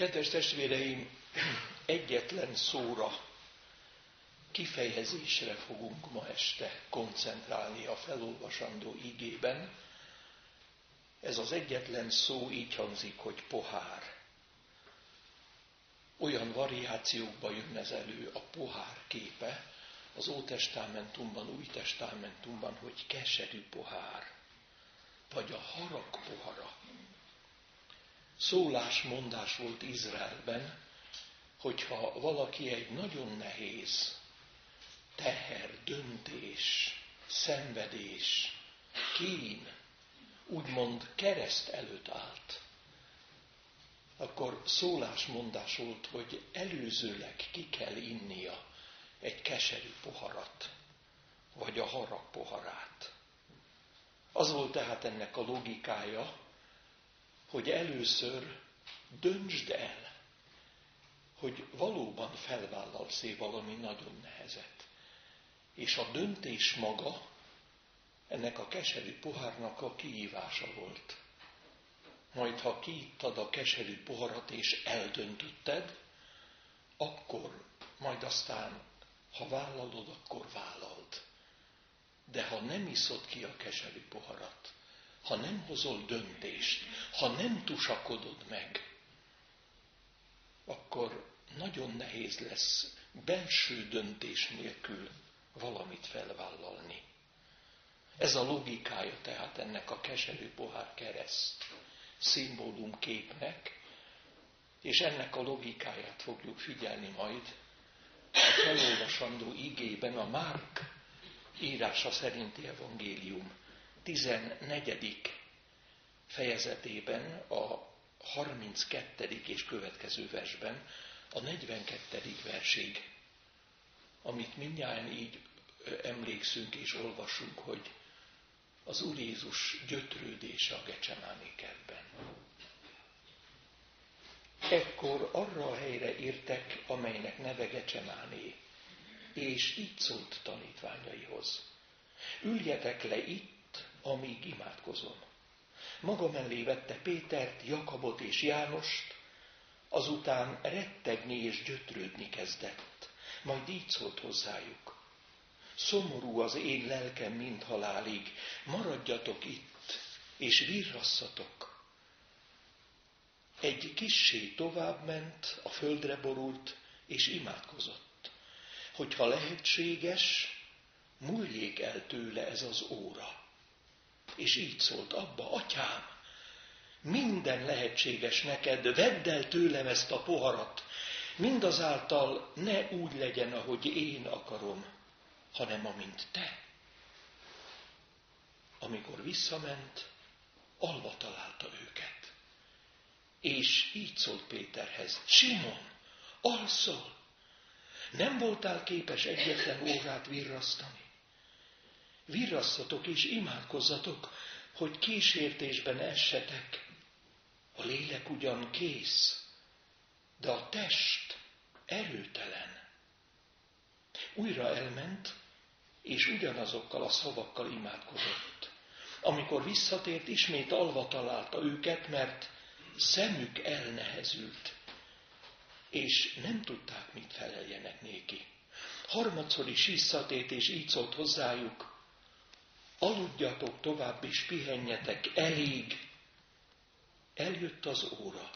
Kedves testvéreim, egyetlen szóra, kifejezésre fogunk ma este koncentrálni a felolvasandó igében. Ez az egyetlen szó így hangzik, hogy pohár. Olyan variációkba jön ez elő a pohár képe, az Ótestamentumban, Új Testamentumban, hogy keserű pohár, vagy a harag pohara. Szólásmondás volt Izraelben, hogyha valaki egy nagyon nehéz teher, döntés, szenvedés, kín, úgymond kereszt előtt állt, akkor szólásmondás volt, hogy előzőleg ki kell innia egy keserű poharat, vagy a harag poharát. Az volt tehát ennek a logikája, hogy először döntsd el, hogy valóban felvállalsz-e valami nagyon nehezet. És a döntés maga ennek a keserű pohárnak a kihívása volt. Majd ha kiittad a keserű poharat és eldöntötted, akkor majd aztán, ha vállalod, akkor vállald. De ha nem iszod ki a keserű poharat, ha nem hozol döntést, ha nem tusakodod meg, akkor nagyon nehéz lesz belső döntés nélkül valamit felvállalni. Ez a logikája tehát ennek a keserű pohár kereszt szimbólum képnek, és ennek a logikáját fogjuk figyelni majd a felolvasandó igében a Márk írása szerinti evangélium 14. fejezetében, a 32. és következő versben, a 42. versig, amit mindjárt így emlékszünk és olvasunk, hogy az Úr Jézus gyötrődése a Gecsemáné kertben. Ekkor arra a helyre értek, amelynek neve Gecsemáné, és így szólt tanítványaihoz. Üljetek le itt, amíg imádkozom. Maga mellé vette Pétert, Jakabot és Jánost, azután rettegni és gyötrődni kezdett. Majd így szólt hozzájuk. Szomorú az én lelkem, mint halálig, maradjatok itt, és virrasszatok. Egy kissé tovább ment, a földre borult, és imádkozott, hogyha lehetséges, múljék el tőle ez az óra és így szólt abba, atyám, minden lehetséges neked, vedd el tőlem ezt a poharat, mindazáltal ne úgy legyen, ahogy én akarom, hanem amint te. Amikor visszament, alva találta őket. És így szólt Péterhez, Simon, alszol, nem voltál képes egyetlen órát virrasztani? Virrasszatok és imádkozzatok, hogy kísértésben essetek. A lélek ugyan kész, de a test erőtelen. Újra elment, és ugyanazokkal a szavakkal imádkozott. Amikor visszatért, ismét alva találta őket, mert szemük elnehezült, és nem tudták, mit feleljenek néki. Harmadszor is visszatért, és így szólt hozzájuk, aludjatok tovább és pihenjetek, elég. Eljött az óra.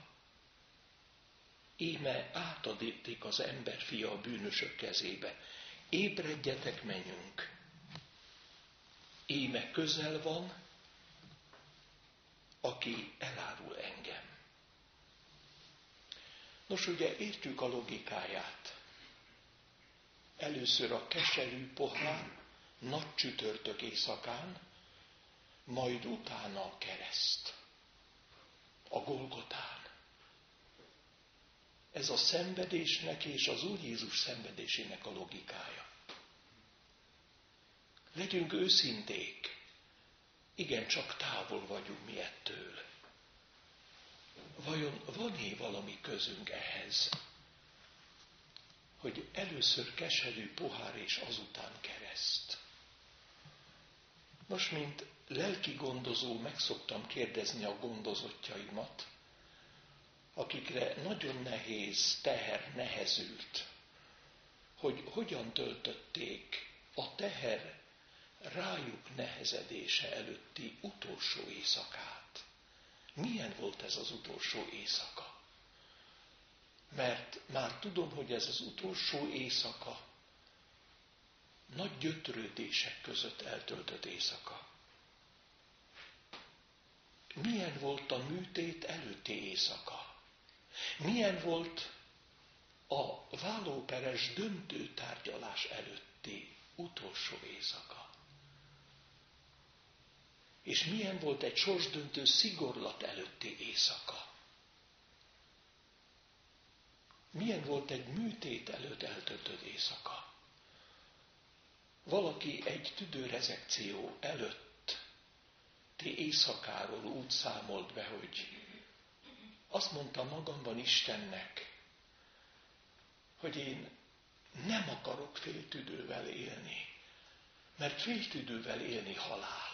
Íme átadítik az ember fia a bűnösök kezébe. Ébredjetek, menjünk. Íme közel van, aki elárul engem. Nos, ugye értjük a logikáját. Először a keserű pohár, nagy csütörtök éjszakán, majd utána a kereszt, a Golgotán. Ez a szenvedésnek és az Úr Jézus szenvedésének a logikája. Legyünk őszinték, igen, csak távol vagyunk mi ettől. Vajon van-e valami közünk ehhez? Hogy először keserű pohár és azután kereszt. Nos, mint lelki gondozó megszoktam kérdezni a gondozottjaimat, akikre nagyon nehéz teher nehezült, hogy hogyan töltötték a teher rájuk nehezedése előtti utolsó éjszakát. Milyen volt ez az utolsó éjszaka? Mert már tudom, hogy ez az utolsó éjszaka nagy gyötrődések között eltöltött éjszaka. Milyen volt a műtét előtti éjszaka? Milyen volt a vállóperes döntő tárgyalás előtti utolsó éjszaka? És milyen volt egy sorsdöntő szigorlat előtti éjszaka? Milyen volt egy műtét előtt eltöltött éjszaka? Valaki egy tüdőrezekció előtt ti éjszakáról úgy számolt be, hogy azt mondta magamban Istennek, hogy én nem akarok féltüdővel élni, mert féltüdővel élni halál.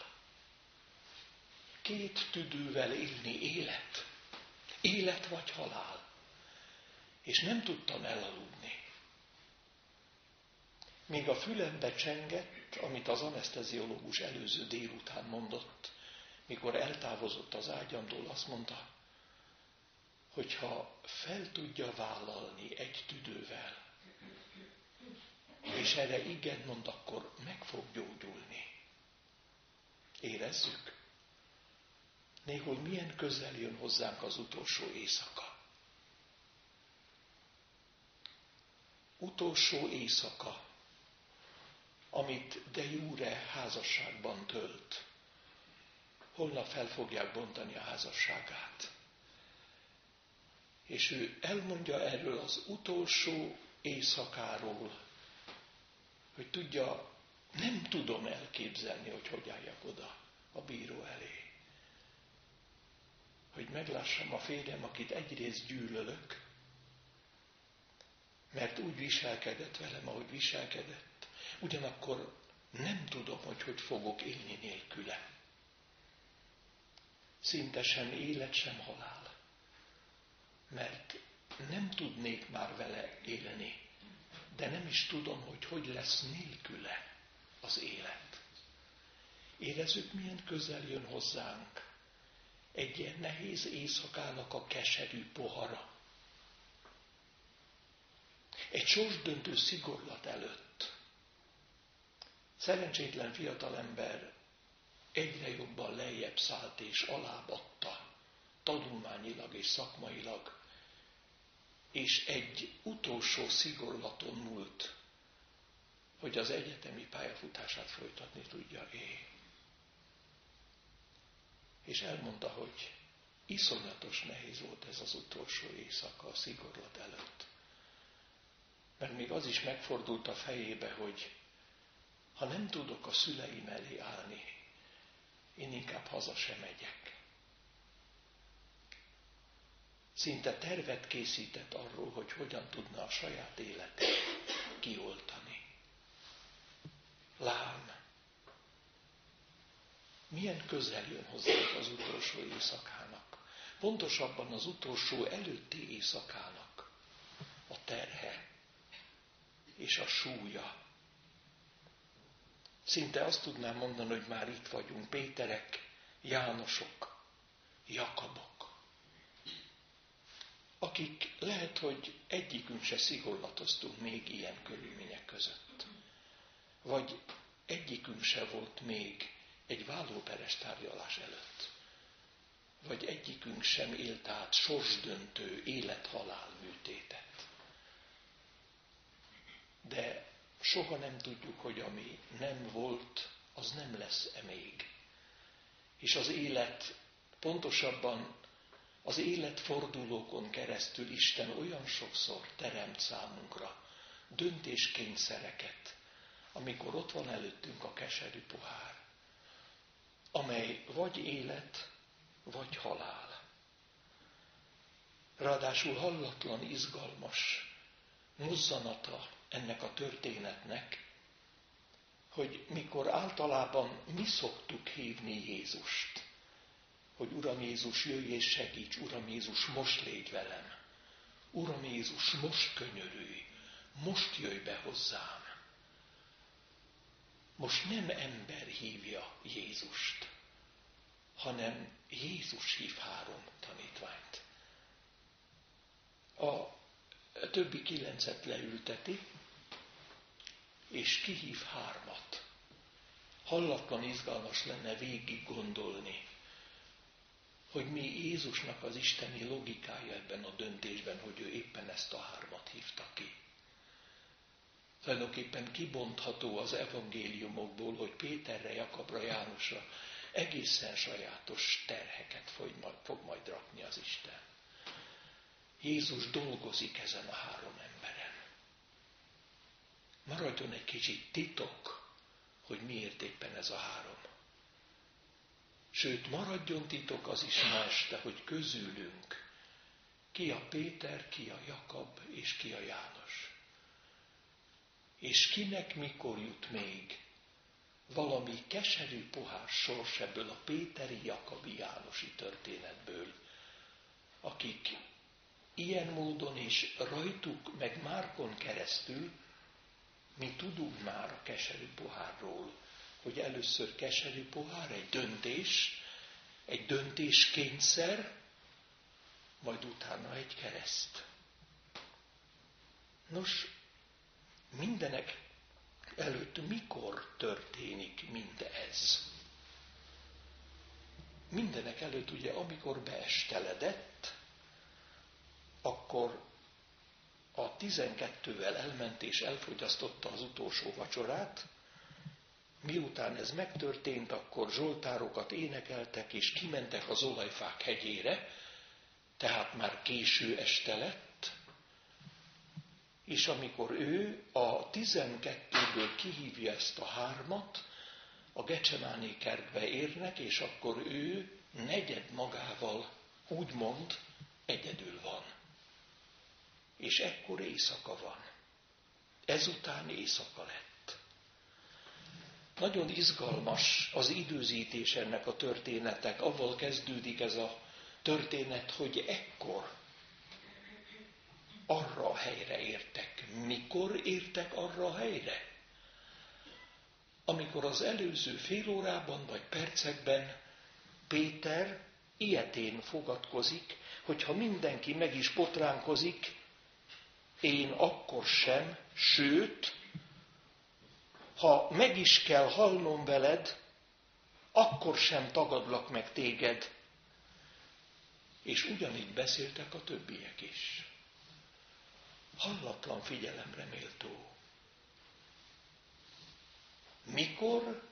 Két tüdővel élni élet. Élet vagy halál. És nem tudtam elaludni. Még a fülembe csengett, amit az anesteziológus előző délután mondott, mikor eltávozott az ágyamról, azt mondta, hogyha fel tudja vállalni egy tüdővel, és erre igen mond, akkor meg fog gyógyulni. Érezzük? Néhol milyen közel jön hozzánk az utolsó éjszaka. Utolsó éjszaka, amit de jure házasságban tölt. Holnap fel fogják bontani a házasságát. És ő elmondja erről az utolsó éjszakáról, hogy tudja, nem tudom elképzelni, hogy hogy álljak oda a bíró elé. Hogy meglássam a férjem, akit egyrészt gyűlölök, mert úgy viselkedett velem, ahogy viselkedett, ugyanakkor nem tudom, hogy hogy fogok élni nélküle. Szinte sem élet, sem halál. Mert nem tudnék már vele élni, de nem is tudom, hogy hogy lesz nélküle az élet. Érezzük, milyen közel jön hozzánk egy ilyen nehéz éjszakának a keserű pohara. Egy sorsdöntő szigorlat előtt. Szerencsétlen fiatalember egyre jobban lejjebb szállt és alábatta, tanulmányilag és szakmailag, és egy utolsó szigorlaton múlt, hogy az egyetemi pályafutását folytatni tudja én. És elmondta, hogy iszonyatos nehéz volt ez az utolsó éjszaka a szigorlat előtt. Mert még az is megfordult a fejébe, hogy ha nem tudok a szüleim elé állni, én inkább haza sem megyek. Szinte tervet készített arról, hogy hogyan tudna a saját életét kioltani. Lám, milyen közel jön hozzánk az utolsó éjszakának, pontosabban az utolsó előtti éjszakának a terhe és a súlya. Szinte azt tudnám mondani, hogy már itt vagyunk, Péterek, Jánosok, Jakabok, akik lehet, hogy egyikünk se szigorlatoztunk még ilyen körülmények között. Vagy egyikünk se volt még egy vállóperes tárgyalás előtt. Vagy egyikünk sem élt át sorsdöntő élethalál műtétet. De soha nem tudjuk, hogy ami nem volt, az nem lesz-e még. És az élet, pontosabban az életfordulókon keresztül Isten olyan sokszor teremt számunkra döntéskényszereket, amikor ott van előttünk a keserű pohár amely vagy élet, vagy halál. Ráadásul hallatlan, izgalmas mozzanata ennek a történetnek, hogy mikor általában mi szoktuk hívni Jézust, hogy Uram Jézus, jöjj és segíts, Uram Jézus, most légy velem. Uram Jézus, most könyörülj, most jöjj be hozzám. Most nem ember hívja Jézust, hanem Jézus hív három tanítványt. A többi kilencet leülteti, és kihív hármat. Hallatlan izgalmas lenne végig gondolni, hogy mi Jézusnak az isteni logikája ebben a döntésben, hogy ő éppen ezt a hármat hívta ki. Tulajdonképpen kibontható az evangéliumokból, hogy Péterre, Jakabra, Jánosra egészen sajátos terheket fog majd rakni az Isten. Jézus dolgozik ezen a három emberen. Maradjon egy kicsit titok, hogy miért éppen ez a három. Sőt, maradjon titok az is ma este, hogy közülünk ki a Péter, ki a Jakab és ki a János. És kinek mikor jut még valami keserű pohár sors ebből a Péteri Jakabi Jánosi történetből, akik ilyen módon is rajtuk, meg Márkon keresztül mi tudunk már a keserű pohárról, hogy először keserű pohár, egy döntés, egy döntéskényszer, majd utána egy kereszt. Nos, mindenek előtt mikor történik mindez? Mindenek előtt ugye, amikor beesteledett, akkor a tizenkettővel elment és elfogyasztotta az utolsó vacsorát, miután ez megtörtént, akkor zsoltárokat énekeltek, és kimentek az olajfák hegyére, tehát már késő este lett, és amikor ő a tizenkettőből kihívja ezt a hármat, a Gecsemáné kertbe érnek, és akkor ő negyed magával úgymond egyedül van. És ekkor éjszaka van. Ezután éjszaka lett. Nagyon izgalmas az időzítés ennek a történetek. Avval kezdődik ez a történet, hogy ekkor arra a helyre értek. Mikor értek arra a helyre? Amikor az előző fél órában vagy percekben Péter ilyetén fogadkozik, hogyha mindenki meg is potránkozik, én akkor sem, sőt, ha meg is kell halnom veled, akkor sem tagadlak meg téged. És ugyanígy beszéltek a többiek is. Hallatlan figyelemre méltó. Mikor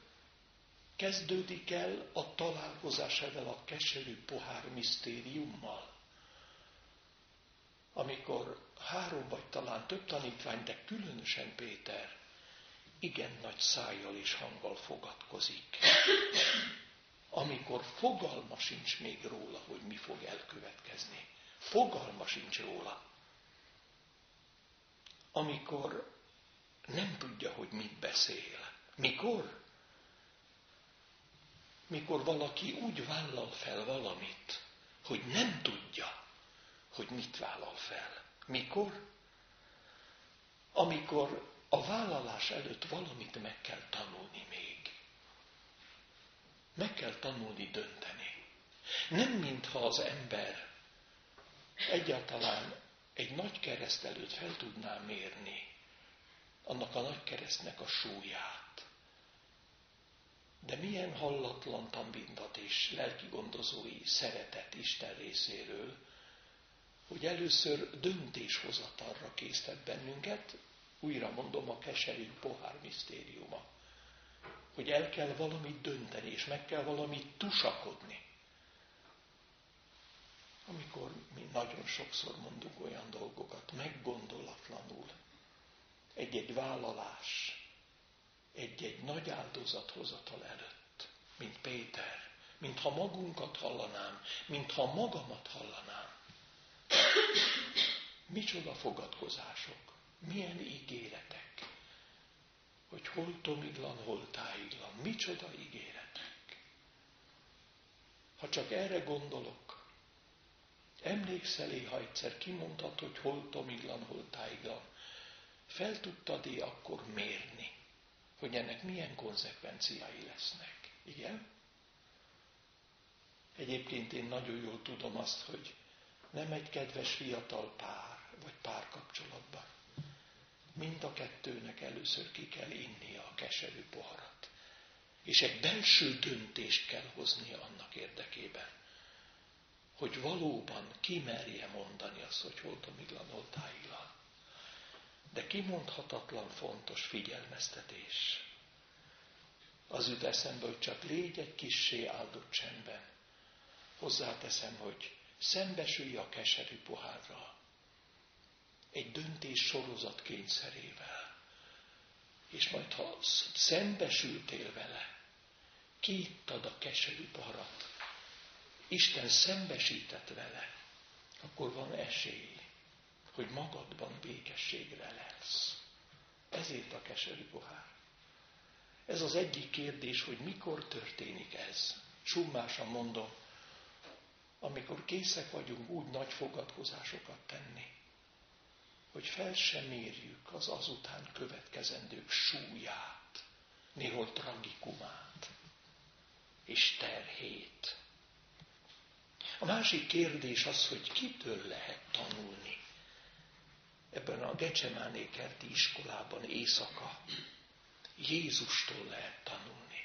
kezdődik el a találkozás ezzel a keserű pohár misztériummal? Amikor három vagy talán több tanítvány, de különösen Péter igen nagy szájjal és hanggal fogadkozik. Amikor fogalma sincs még róla, hogy mi fog elkövetkezni. Fogalma sincs róla. Amikor nem tudja, hogy mit beszél. Mikor? Mikor valaki úgy vállal fel valamit, hogy nem tudja, hogy mit vállal fel. Mikor? Amikor a vállalás előtt valamit meg kell tanulni még. Meg kell tanulni dönteni. Nem mintha az ember egyáltalán egy nagy kereszt előtt fel tudná mérni annak a nagy keresztnek a súlyát. De milyen hallatlan tambindat és lelki gondozói szeretet Isten részéről, hogy először döntéshozatalra késztet bennünket, újra mondom, a keserű pohár misztériuma. Hogy el kell valamit dönteni, és meg kell valamit tusakodni. Amikor mi nagyon sokszor mondunk olyan dolgokat, meggondolatlanul, egy-egy vállalás, egy-egy nagy áldozathozatal előtt, mint Péter, mintha magunkat hallanám, mintha magamat hallanám. Micsoda fogadkozások, milyen ígéretek, hogy hol tomiglan, hol tájiglan, micsoda ígéretek. Ha csak erre gondolok, emlékszel ha egyszer kimondhat, hogy hol tomiglan, hol tájgan, fel tudtad-e akkor mérni, hogy ennek milyen konzekvenciái lesznek? Igen? Egyébként én nagyon jól tudom azt, hogy nem egy kedves fiatal pár, vagy párkapcsolatban. Mind a kettőnek először ki kell innia a keserű poharat. És egy belső döntést kell hoznia annak érdekében, hogy valóban kimerje mondani azt, hogy hol tomiglan, hol tájiglan. De kimondhatatlan fontos figyelmeztetés. Az jut eszembe, hogy csak légy egy kissé áldott csendben. Hozzáteszem, hogy szembesülj a keserű pohárral. Egy döntés sorozat kényszerével. És majd, ha szembesültél vele, kiittad a keserű poharat, Isten szembesített vele, akkor van esély, hogy magadban békességre lesz. Ezért a keserű pohár. Ez az egyik kérdés, hogy mikor történik ez. Summásan mondom, amikor készek vagyunk úgy nagy fogadkozásokat tenni, hogy fel sem mérjük az azután következendők súlyát, néhol tragikumát és terhét. A másik kérdés az, hogy kitől lehet tanulni. Ebben a Gecsemáné kerti iskolában éjszaka Jézustól lehet tanulni.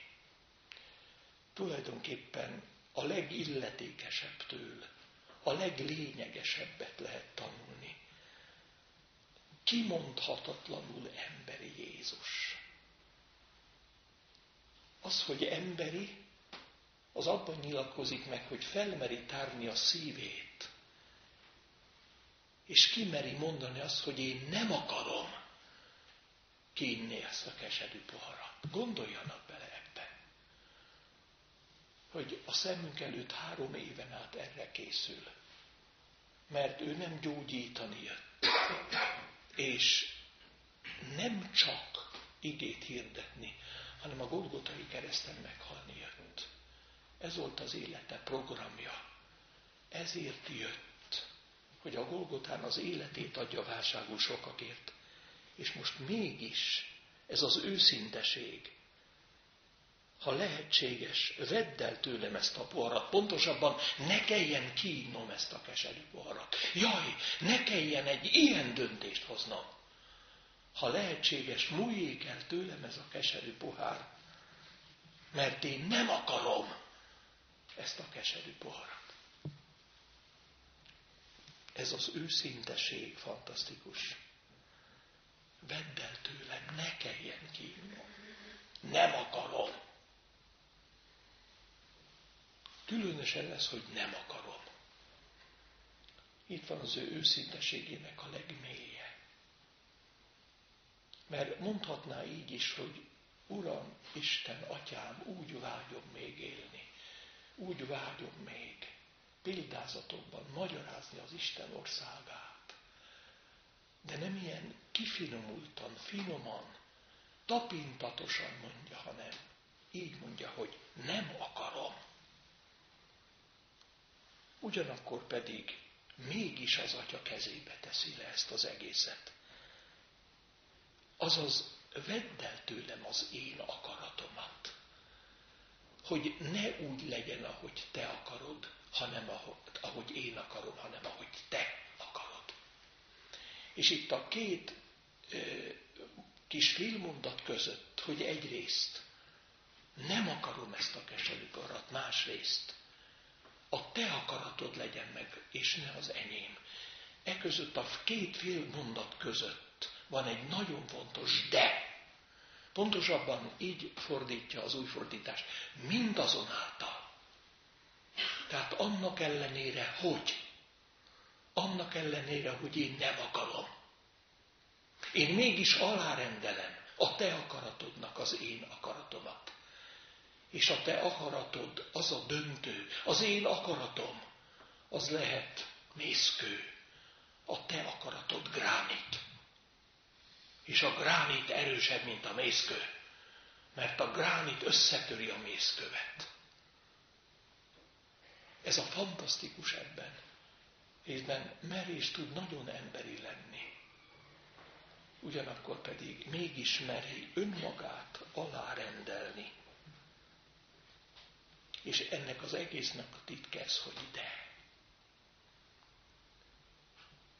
Tulajdonképpen a legilletékesebbtől, a leglényegesebbet lehet tanulni. Kimondhatatlanul emberi Jézus. Az, hogy emberi, az abban nyilatkozik meg, hogy felmeri tárni a szívét, és kimeri mondani azt, hogy én nem akarom kínni ezt a keserű poharat. Gondoljanak hogy a szemünk előtt három éven át erre készül. Mert ő nem gyógyítani jött, és nem csak igét hirdetni, hanem a Golgotai kereszten meghalni jött. Ez volt az élete programja. Ezért jött, hogy a Golgotán az életét adja válságú sokakért. És most mégis ez az őszinteség, ha lehetséges, vedd el tőlem ezt a poharat, pontosabban ne kelljen kiinnom ezt a keserű poharat. Jaj, ne kelljen egy ilyen döntést hoznom. Ha lehetséges, múljék el tőlem ez a keserű pohár, mert én nem akarom, ezt a keserű poharat. Ez az őszinteség fantasztikus. Vedd el tőlem, ne kelljen kívnom. Nem akarom. Különösen ez, hogy nem akarom. Itt van az ő őszinteségének a legmélye. Mert mondhatná így is, hogy Uram, Isten, Atyám, úgy vágyom még élni, úgy vágyom még példázatokban magyarázni az Isten országát. De nem ilyen kifinomultan, finoman, tapintatosan mondja, hanem így mondja, hogy nem akarom. Ugyanakkor pedig mégis az atya kezébe teszi le ezt az egészet. Azaz, vedd el tőlem az én akaratomat hogy ne úgy legyen, ahogy te akarod, hanem ahogy, ahogy én akarom, hanem ahogy te akarod. És itt a két ö, kis filmondat között, hogy egyrészt nem akarom ezt a keserű garat, másrészt a te akaratod legyen meg, és ne az enyém. E között a két fél mondat között van egy nagyon fontos de. Pontosabban így fordítja az új fordítás. Mindazonáltal. Tehát annak ellenére, hogy? Annak ellenére, hogy én nem akarom. Én mégis alárendelem a te akaratodnak az én akaratomat. És a te akaratod az a döntő, az én akaratom, az lehet mészkő, a te akaratod gránit és a gránit erősebb, mint a mészkő, mert a gránit összetöri a mészkövet. Ez a fantasztikus ebben. Részben merés tud nagyon emberi lenni. Ugyanakkor pedig mégis meri önmagát alárendelni. És ennek az egésznek a titke ez, hogy de.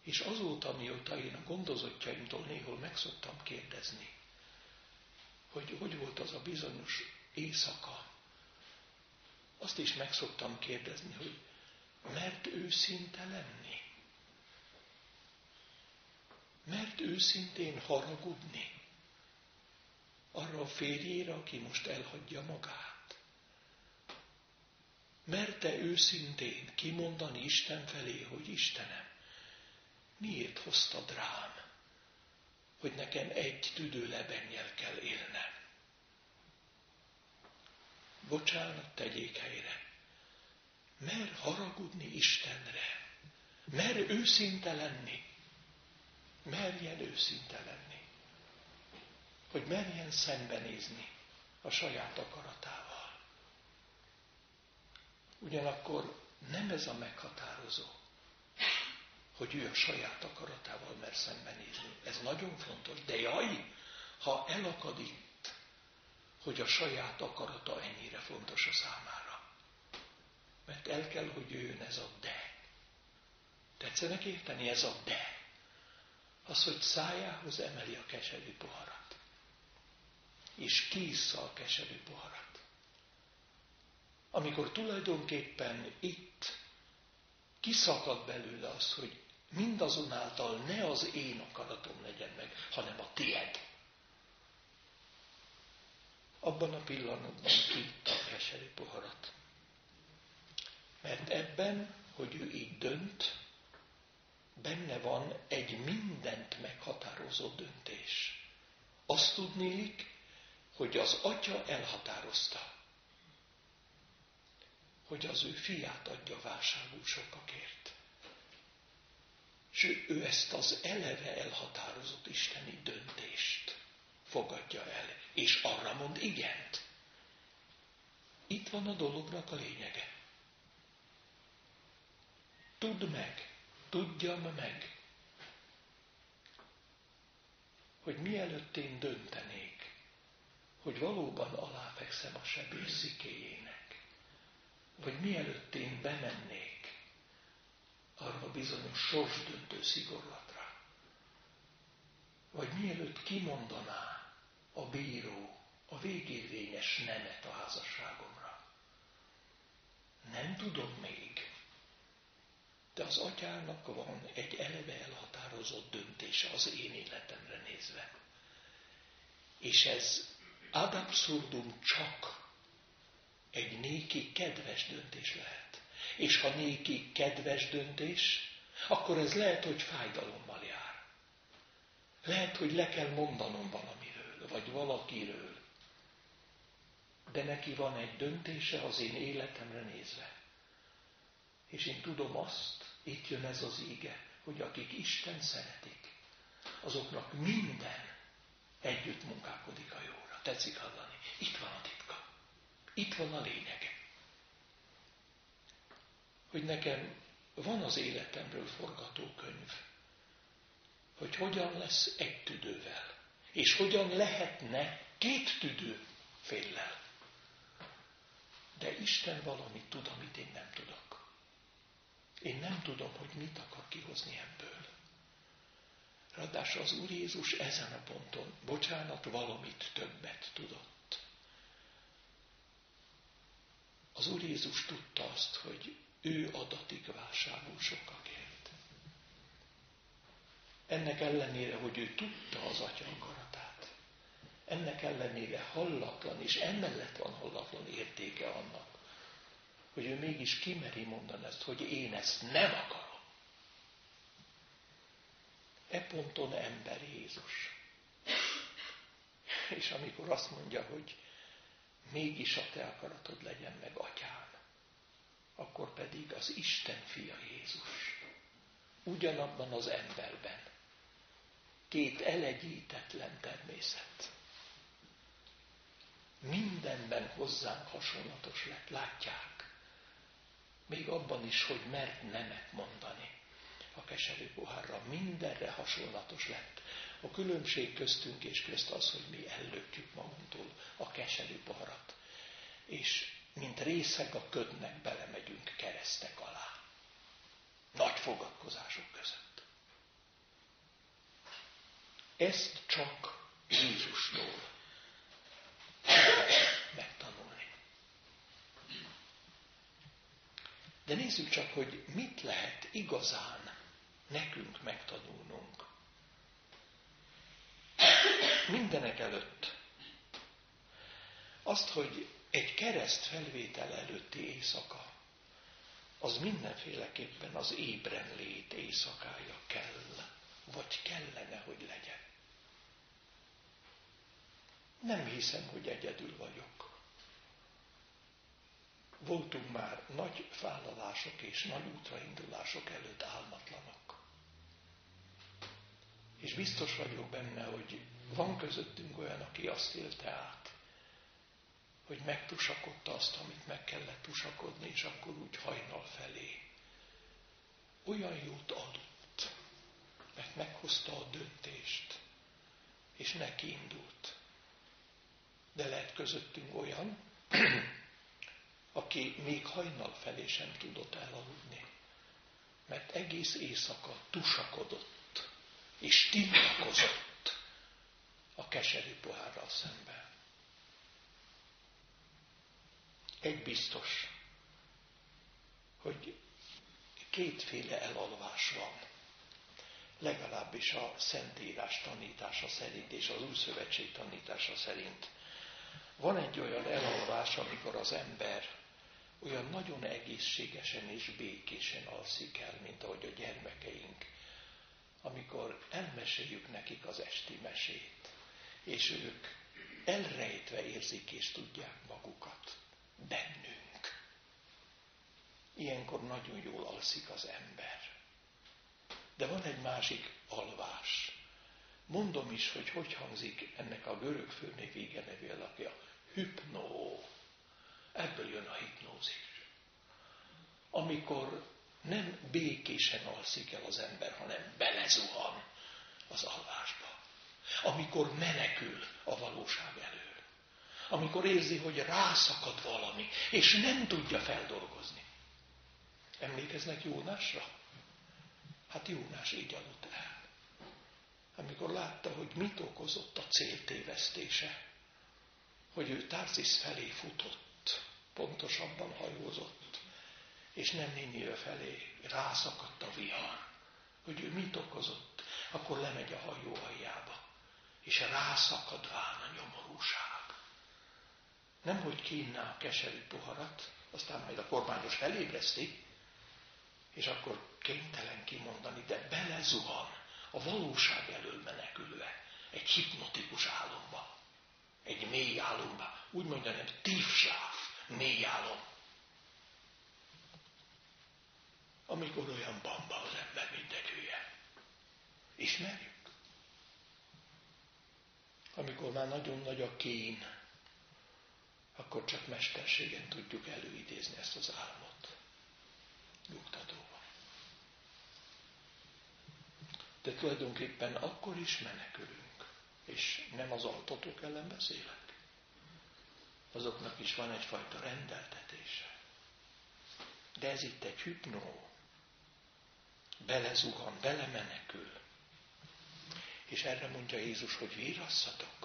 És azóta, mióta én a gondozottjaimtól néhol megszoktam kérdezni, hogy hogy volt az a bizonyos éjszaka, azt is megszoktam kérdezni, hogy mert őszinte lenni? Mert őszintén haragudni arra a férjére, aki most elhagyja magát? Merte őszintén kimondani Isten felé, hogy Istenem, miért hoztad rám, hogy nekem egy tüdő lebennyel kell élnem? Bocsánat, tegyék helyre. Mer haragudni Istenre. Mer őszinte lenni. Merjen őszinte lenni. Hogy merjen szembenézni a saját akaratával. Ugyanakkor nem ez a meghatározó, hogy ő a saját akaratával mer szembenézni. Ez nagyon fontos. De jaj, ha elakad itt, hogy a saját akarata ennyire fontos a számára. Mert el kell, hogy jöjjön ez a de. Tetszenek érteni ez a de? Az, hogy szájához emeli a keserű poharat. És kiissza a keserű poharat. Amikor tulajdonképpen itt kiszakad belőle az, hogy mindazonáltal ne az én akaratom legyen meg, hanem a tied. Abban a pillanatban kiitta a keserű poharat. Mert ebben, hogy ő így dönt, benne van egy mindent meghatározó döntés. Azt tudnélik, hogy az atya elhatározta, hogy az ő fiát adja válságú sokakért. És ő ezt az eleve elhatározott isteni döntést fogadja el, és arra mond igent. Itt van a dolognak a lényege. Tudd meg, tudjam meg, hogy mielőtt én döntenék, hogy valóban aláfekszem a sebész szikéjének, vagy mielőtt én bemennék arra a bizonyos sorsdöntő szigorlatra, vagy mielőtt kimondaná a bíró a végérvényes nemet a házasságomra. Nem tudom még, de az atyának van egy eleve elhatározott döntése az én életemre nézve. És ez ad absurdum csak egy néki kedves döntés lehet. És ha néki kedves döntés, akkor ez lehet, hogy fájdalommal jár. Lehet, hogy le kell mondanom valamiről, vagy valakiről. De neki van egy döntése az én életemre nézve. És én tudom azt, itt jön ez az ége, hogy akik Isten szeretik, azoknak minden együtt munkálkodik a jóra. Tetszik hallani? Itt van a titka. Itt van a lényege. Hogy nekem van az életemről forgatókönyv, hogy hogyan lesz egy tüdővel, és hogyan lehetne két tüdő féllel. De Isten valamit tud, amit én nem tudok. Én nem tudom, hogy mit akar kihozni ebből. Ráadásul az Úr Jézus ezen a ponton, bocsánat, valamit többet tudott. Az Úr Jézus tudta azt, hogy ő adatik válságul sokakért. Ennek ellenére, hogy ő tudta az atya akaratát, ennek ellenére hallatlan, és emellett van hallatlan értéke annak, hogy ő mégis kimeri mondani ezt, hogy én ezt nem akarom. E ponton ember Jézus. És amikor azt mondja, hogy mégis a te akaratod legyen meg, atyám, akkor pedig az Isten fia Jézus. Ugyanabban az emberben. Két elegyítetlen természet. Mindenben hozzánk hasonlatos lett. Látják? még abban is, hogy mert nemet mondani a keserű pohárra. Mindenre hasonlatos lett. A különbség köztünk és közt az, hogy mi ellökjük magunktól a keserű poharat. És mint részeg a ködnek belemegyünk keresztek alá. Nagy fogadkozások között. Ezt csak Jézustól megtanulni. De nézzük csak, hogy mit lehet igazán nekünk megtanulnunk. Mindenek előtt azt, hogy egy kereszt felvétel előtti éjszaka, az mindenféleképpen az ébren lét éjszakája kell, vagy kellene, hogy legyen. Nem hiszem, hogy egyedül vagyok. Voltunk már nagy vállalások és nagy útraindulások előtt álmatlanok. És biztos vagyok benne, hogy van közöttünk olyan, aki azt élte át, hogy megtusakodta azt, amit meg kellett tusakodni, és akkor úgy hajnal felé. Olyan jót aludt, mert meghozta a döntést, és neki indult. De lehet közöttünk olyan, aki még hajnal felé sem tudott elaludni, mert egész éjszaka tusakodott, és tiltakozott a keserű pohárral szemben. Egy biztos, hogy kétféle elalvás van. Legalábbis a Szentírás tanítása szerint és az Új Szövetség tanítása szerint. Van egy olyan elalvás, amikor az ember olyan nagyon egészségesen és békésen alszik el, mint ahogy a gyermekeink, amikor elmeséljük nekik az esti mesét, és ők elrejtve érzik és tudják magukat bennünk. Ilyenkor nagyon jól alszik az ember. De van egy másik alvás. Mondom is, hogy hogy hangzik ennek a görög főnév vége nevű alakja. Hypnó. Ebből jön a hipnózis. Amikor nem békésen alszik el az ember, hanem belezuhan az alvásba. Amikor menekül a valóság elől amikor érzi, hogy rászakad valami, és nem tudja feldolgozni. Emlékeznek Jónásra? Hát Jónás így aludt el. Amikor látta, hogy mit okozott a céltévesztése, hogy ő Tarsis felé futott, pontosabban hajózott, és nem Ninive felé rászakadt a vihar, hogy ő mit okozott, akkor lemegy a hajó aljába, és rászakadván a nyomorúság. Nem hogy kínná a keserű poharat, aztán majd a kormányos felébreszti, és akkor kénytelen kimondani, de belezuhan a valóság elől menekülve egy hipnotikus álomba, egy mély álomba, úgy mondja, nem tívsáv, mély álom. Amikor olyan bamba az ember, mint egy hülye. Ismerjük? Amikor már nagyon nagy a kén, akkor csak mesterségen tudjuk előidézni ezt az álmot. Nyugtatóval. De tulajdonképpen akkor is menekülünk. És nem az altatók ellen beszélek. Azoknak is van egyfajta rendeltetése. De ez itt egy hüpnó. Belezuhan, belemenekül. És erre mondja Jézus, hogy vírasszatok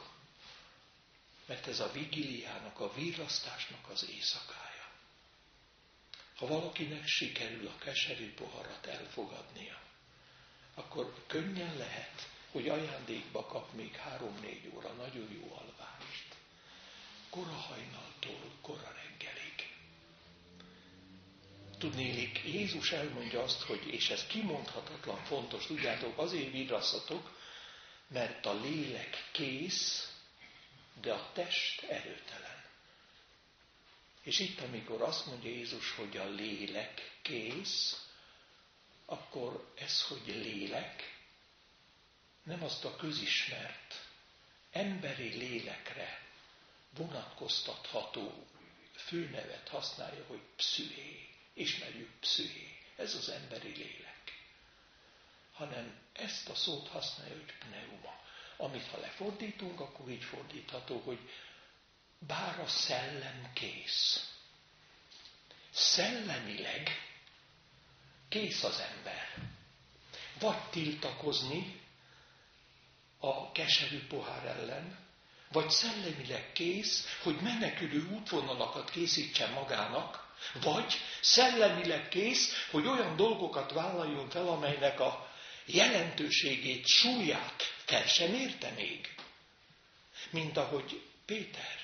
mert ez a vigiliának, a virrasztásnak az éjszakája. Ha valakinek sikerül a keserű poharat elfogadnia, akkor könnyen lehet, hogy ajándékba kap még három-négy óra nagyon jó alvást. Kora hajnaltól kora reggelig. Tudnélik, Jézus elmondja azt, hogy, és ez kimondhatatlan fontos, tudjátok, azért virrasszatok, mert a lélek kész, de a test erőtelen. És itt, amikor azt mondja Jézus, hogy a lélek kész, akkor ez, hogy lélek, nem azt a közismert emberi lélekre vonatkoztatható főnevet használja, hogy pszühé, ismerjük psziché, ez az emberi lélek. Hanem ezt a szót használja, hogy pneuma. Amit ha lefordítunk, akkor így fordítható, hogy bár a szellem kész. Szellemileg kész az ember. Vagy tiltakozni a keserű pohár ellen, vagy szellemileg kész, hogy menekülő útvonalakat készítsen magának, vagy szellemileg kész, hogy olyan dolgokat vállaljon fel, amelynek a jelentőségét, súlyát fel sem érte még. Mint ahogy Péter,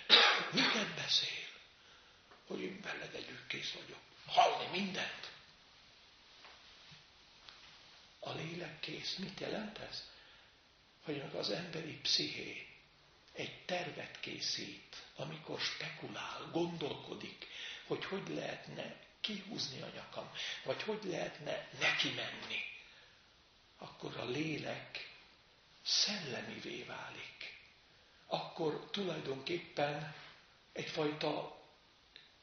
miket beszél? Hogy én veled együtt kész vagyok. Hallni mindent. A lélek kész. Mit jelent ez? Hogy az emberi psziché egy tervet készít, amikor spekulál, gondolkodik, hogy hogy lehetne kihúzni a nyakam, vagy hogy lehetne neki menni, akkor a lélek szellemivé válik. Akkor tulajdonképpen egyfajta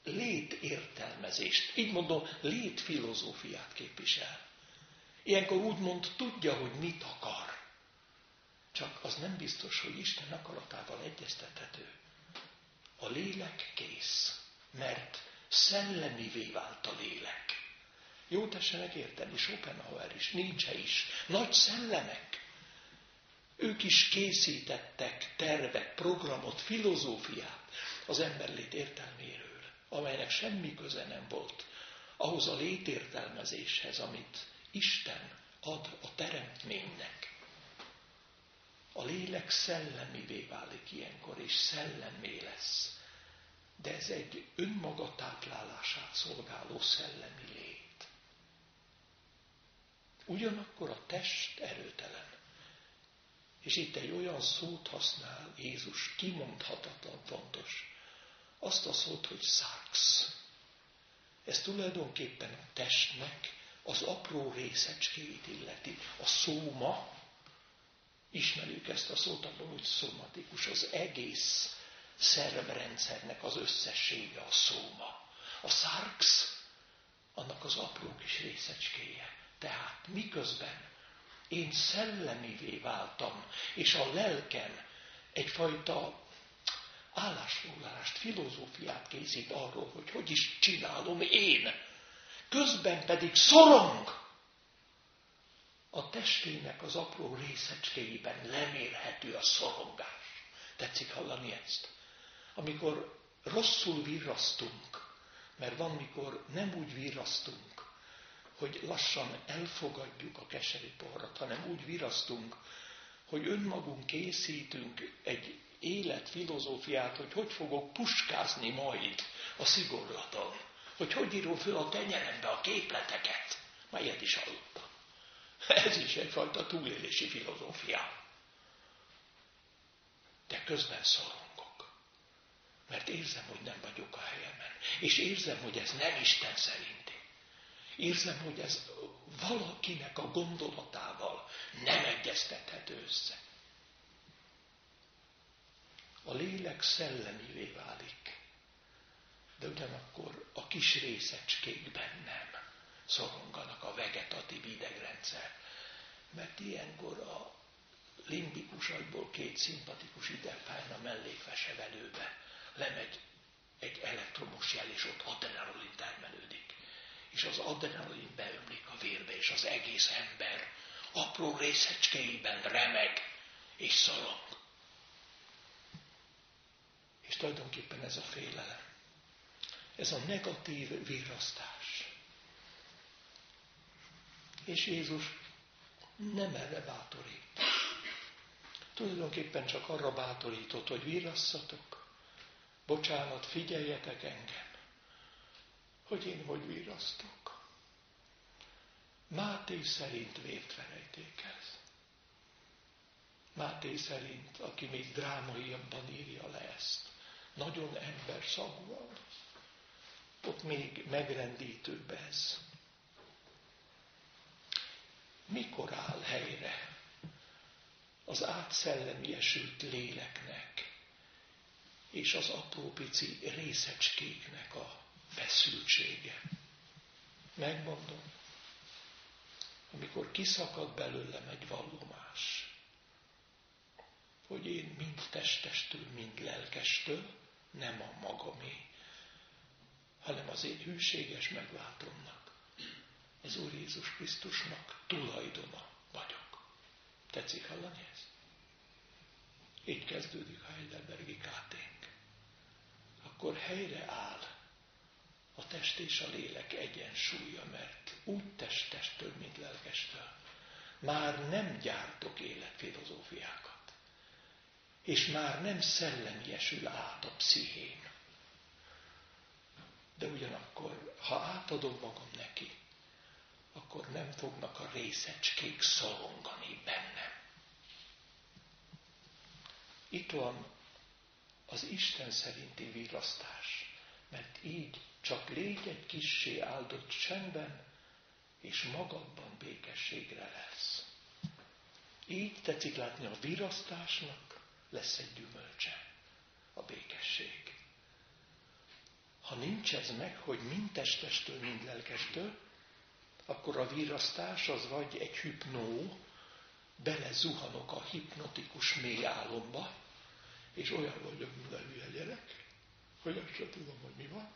létértelmezést, így mondom, létfilozófiát képvisel. Ilyenkor úgymond tudja, hogy mit akar. Csak az nem biztos, hogy Isten akaratával egyeztethető. A lélek kész, mert szellemivé vált a lélek. Jó tessenek érteni, Schopenhauer is, Nietzsche is, nagy szellemek. Ők is készítettek tervet, programot, filozófiát az emberlét értelméről, amelynek semmi köze nem volt ahhoz a létértelmezéshez, amit Isten ad a teremtménynek. A lélek szellemivé válik ilyenkor, és szellemmé lesz de ez egy önmaga táplálását szolgáló szellemi lét. Ugyanakkor a test erőtelen. És itt egy olyan szót használ Jézus, kimondhatatlan fontos. Azt a szót, hogy száksz. Ez tulajdonképpen a testnek az apró részecskéit illeti. A szóma, ismerjük ezt a szót, abban, hogy szomatikus, az egész szervrendszernek az összessége a szóma. A szárksz, annak az apró kis részecskéje. Tehát miközben én szellemivé váltam, és a lelkem egyfajta állásfoglalást, filozófiát készít arról, hogy hogy is csinálom én. Közben pedig szorong. A testének az apró részecskéiben lemérhető a szorongás. Tetszik hallani ezt? Amikor rosszul virrasztunk, mert van, mikor nem úgy virrasztunk, hogy lassan elfogadjuk a keserű porrat, hanem úgy virasztunk, hogy önmagunk készítünk egy életfilozófiát, hogy hogy fogok puskázni majd a szigorlaton, hogy hogy írom föl a tenyerembe a képleteket. Már is hallottam. Ez is egyfajta túlélési filozófia. De közben szól mert érzem, hogy nem vagyok a helyemen. És érzem, hogy ez nem Isten szerinti. Érzem, hogy ez valakinek a gondolatával nem egyeztethető össze. A lélek szellemivé válik, de ugyanakkor a kis részecskékben nem szoronganak a vegetatív idegrendszer. Mert ilyenkor a limbikus agyból két szimpatikus idegpálya mellékvesevelőbe lemegy egy elektromos jel, és ott adrenalin termelődik. És az adrenalin beömlik a vérbe, és az egész ember apró részecskeiben remeg és szorong. És tulajdonképpen ez a félelem. Ez a negatív virrasztás. És Jézus nem erre bátorít. Tulajdonképpen csak arra bátorított, hogy virrasszatok, bocsánat, figyeljetek engem, hogy én hogy virasztok. Máté szerint vért felejtékez. Máté szerint, aki még drámaiabban írja le ezt, nagyon ember szagúan, ott még megrendítőbb ez. Mikor áll helyre az átszellemiesült léleknek és az apró pici részecskéknek a feszültsége. megmondom, amikor kiszakad belőlem egy vallomás, hogy én mind testestől, mind lelkestől, nem a magamé, hanem az én hűséges megváltomnak, az Úr Jézus Krisztusnak tulajdona vagyok. Tetszik hallani ezt? Így kezdődik a Heidelbergi káténk. Akkor helyre áll a test és a lélek egyensúlya, mert úgy testestől, mint lelkestől már nem gyártok életfilozófiákat, és már nem szellemiesül át a pszichém. De ugyanakkor, ha átadom magam neki, akkor nem fognak a részecskék szorongani bennem. Itt van az Isten szerinti virasztás, mert így csak légy egy kissé áldott csendben, és magadban békességre lesz. Így tetszik látni a virasztásnak lesz egy gyümölcse, a békesség. Ha nincs ez meg, hogy mind testestől, mind lelkestől, akkor a virasztás az vagy egy hipnó, belezuhanok a hipnotikus mély álomba, és olyan vagyok, mint a hülye gyerek, hogy azt sem tudom, hogy mi van,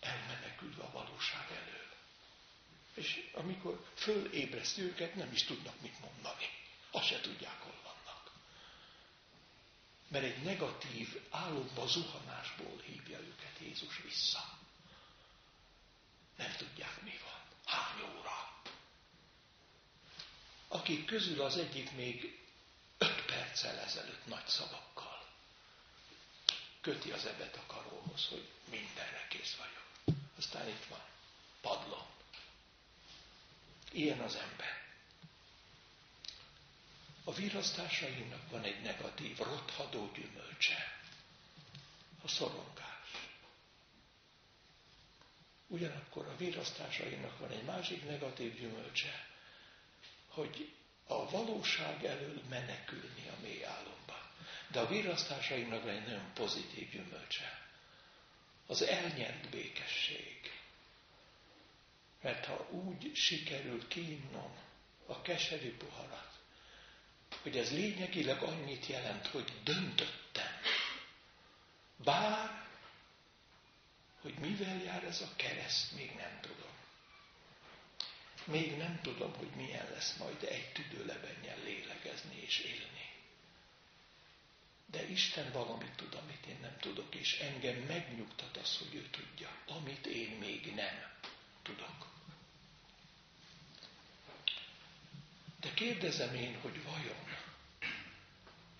elmenekülve a valóság elől. És amikor fölébreszti őket, nem is tudnak mit mondani. Azt se tudják, hol vannak. Mert egy negatív álomba zuhanásból hívja őket Jézus vissza. Nem tudják, mi van. Hány óra? Akik közül az egyik még perccel ezelőtt nagy szavakkal köti az ebet a karóhoz, hogy mindenre kész vagyok. Aztán itt van, padlom. Ilyen az ember. A virasztásainak van egy negatív, rothadó gyümölcse. A szorongás. Ugyanakkor a virasztásainak van egy másik negatív gyümölcse, hogy a valóság elől menekülni a mély álomba. De a virasztásainak van egy nagyon pozitív gyümölcse az elnyert békesség. Mert ha úgy sikerül kiinnom a keserű poharat, hogy ez lényegileg annyit jelent, hogy döntöttem. Bár, hogy mivel jár ez a kereszt, még nem tudom. Még nem tudom, hogy milyen lesz majd egy tüdőlebennyel lélegezni és élni. De Isten valamit tud, amit én nem tudok, és engem megnyugtat az, hogy ő tudja, amit én még nem tudok. De kérdezem én, hogy vajon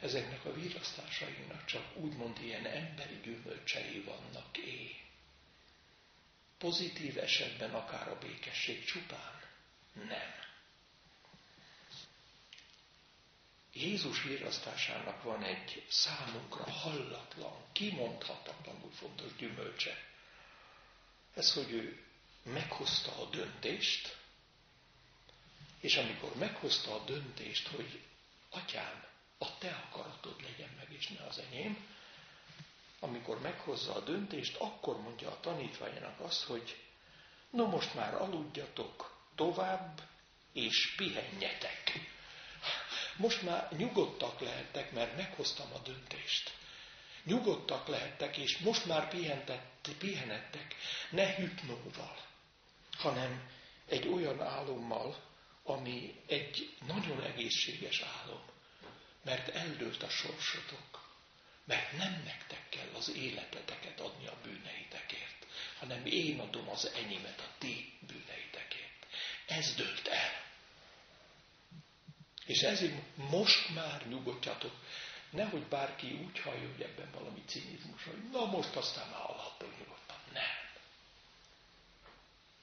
ezeknek a virasztásainak csak úgymond ilyen emberi gyümölcsei vannak é. Pozitív esetben akár a békesség csupán? Nem. Jézus virasztásának van egy számunkra hallatlan, kimondhatatlanul fontos gyümölcse. Ez, hogy ő meghozta a döntést, és amikor meghozta a döntést, hogy atyám, a te akaratod legyen meg, és ne az enyém, amikor meghozza a döntést, akkor mondja a tanítványának azt, hogy no most már aludjatok tovább, és pihenjetek. Most már nyugodtak lehettek, mert meghoztam a döntést. Nyugodtak lehettek, és most már pihenettek, ne hüpnóval, hanem egy olyan álommal, ami egy nagyon egészséges álom, mert eldőlt a sorsotok, mert nem nektek kell az életeteket adni a bűneitekért, hanem én adom az enyémet a ti bűneitekért. Ez dőlt el. És ezért most már nyugodjatok. Nehogy bárki úgy hallja, hogy ebben valami cinizmus, hogy na most aztán már alapból nyugodtan. Nem.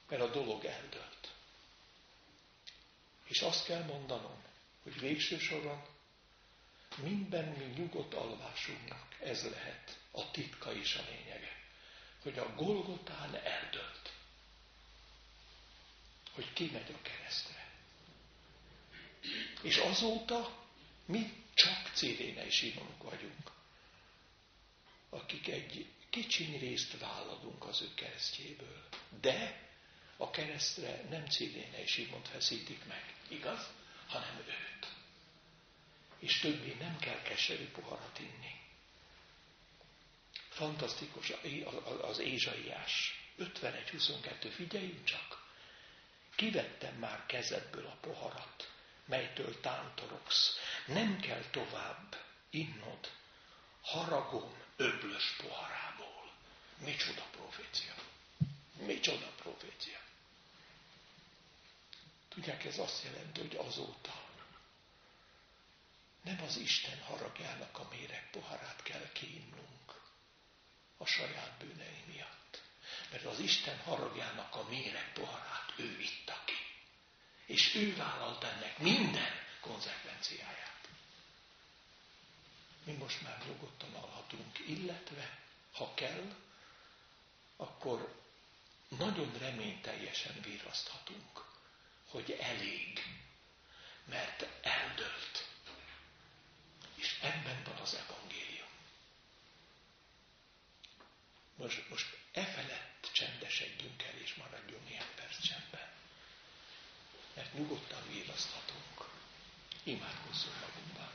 Mert a dolog eldölt. És azt kell mondanom, hogy végső soron minden mi nyugodt alvásunknak ez lehet a titka is a lényege. Hogy a Golgotán eldölt. Hogy ki megy a keresztre. És azóta mi csak Cirénei Simonok vagyunk, akik egy kicsiny részt vállalunk az ő keresztjéből. De a keresztre nem Ciléne és Simont feszítik meg, igaz? Hanem őt. És többé nem kell keserű poharat inni. Fantasztikus az Ézsaiás. 51-22, figyeljünk csak. Kivettem már kezedből a poharat, melytől tántorogsz. Nem kell tovább innod haragom öblös poharából. Micsoda profécia. Micsoda profécia. Tudják, ez azt jelenti, hogy azóta nem az Isten haragjának a méreg poharát kell kiinnunk a saját bűnei miatt. Mert az Isten haragjának a méreg poharát ő itta ki. És ő vállalt ennek minden konzekvenciáját. Mi most már nyugodtan alhatunk, illetve, ha kell, akkor nagyon reményteljesen virraszthatunk, hogy elég, mert eldölt. És ebben van az evangélium. Most, most e felett csendesedjünk el, és maradjunk néhány perc csendben. Mert nyugodtan virraszthatunk. Imádkozzunk magunkban.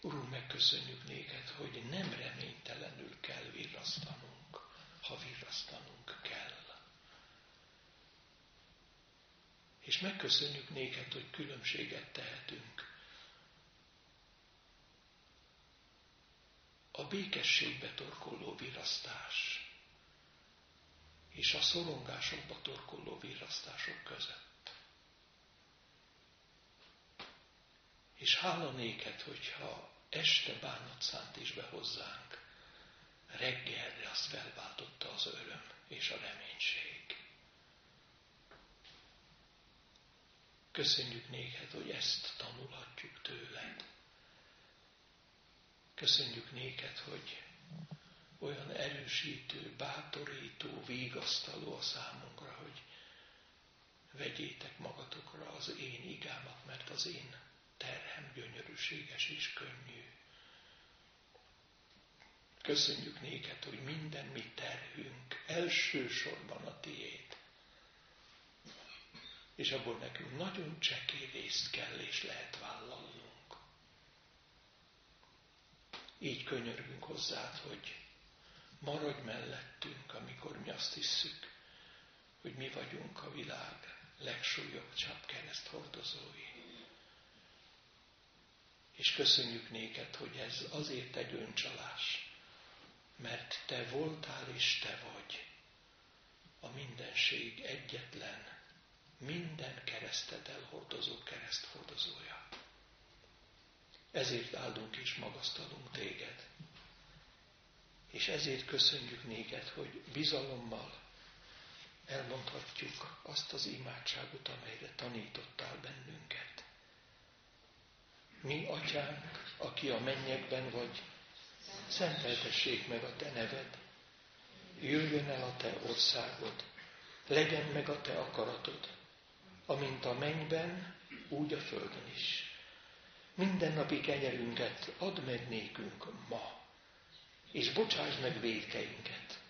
Urunk, megköszönjük néked, hogy nem reménytelenül kell virrasztanunk, ha virrasztanunk kell. És megköszönjük néked, hogy különbséget tehetünk. A békességbe torkolló virrasztás és a szorongásokba torkolló virrasztások között. És hála néked, hogyha este bánat szánt is be hozzánk. Reggelre azt felváltotta az öröm és a reménység. Köszönjük néked, hogy ezt tanulhatjuk tőled. Köszönjük néked, hogy olyan erősítő, bátorító, végasztaló a számunkra, hogy vegyétek magatokra az én igámat, mert az én terhem gyönyörűséges és könnyű. Köszönjük néked, hogy minden mi terhünk elsősorban a tiéd. És abból nekünk nagyon csekély részt kell és lehet vállalnunk. Így könyörgünk hozzád, hogy maradj mellettünk, amikor mi azt hisszük, hogy mi vagyunk a világ legsúlyobb csapkereszt hordozói. És köszönjük néked, hogy ez azért egy öncsalás, mert te voltál és te vagy a mindenség egyetlen, minden keresztet elhordozó kereszthordozója. Ezért áldunk és magasztalunk téged. És ezért köszönjük néked, hogy bizalommal elmondhatjuk azt az imádságot, amelyre tanítottál bennünket. Mi, atyánk, aki a mennyekben vagy, szenteltessék meg a te neved, jöjjön el a te országod, legyen meg a te akaratod, amint a mennyben, úgy a földön is. Minden napi kenyerünket add meg nékünk ma, és bocsáss meg védkeinket,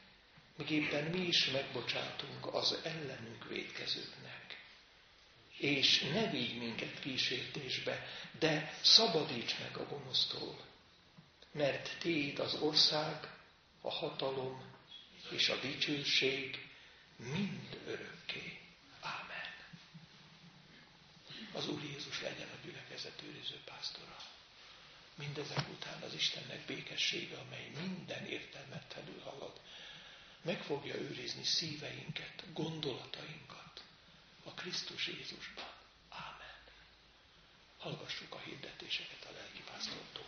míg éppen mi is megbocsátunk az ellenünk védkezőknek és ne vigy minket kísértésbe, de szabadíts meg a gonosztól, mert Téd az ország, a hatalom és a dicsőség mind örökké. Ámen. Az Úr Jézus legyen a gyülekezet őriző pásztora. Mindezek után az Istennek békessége, amely minden értelmet felülhalad, meg fogja őrizni szíveinket, gondolatainkat, Krisztus Jézusban. Ámen. Hallgassuk a hirdetéseket a lelkipásztortól.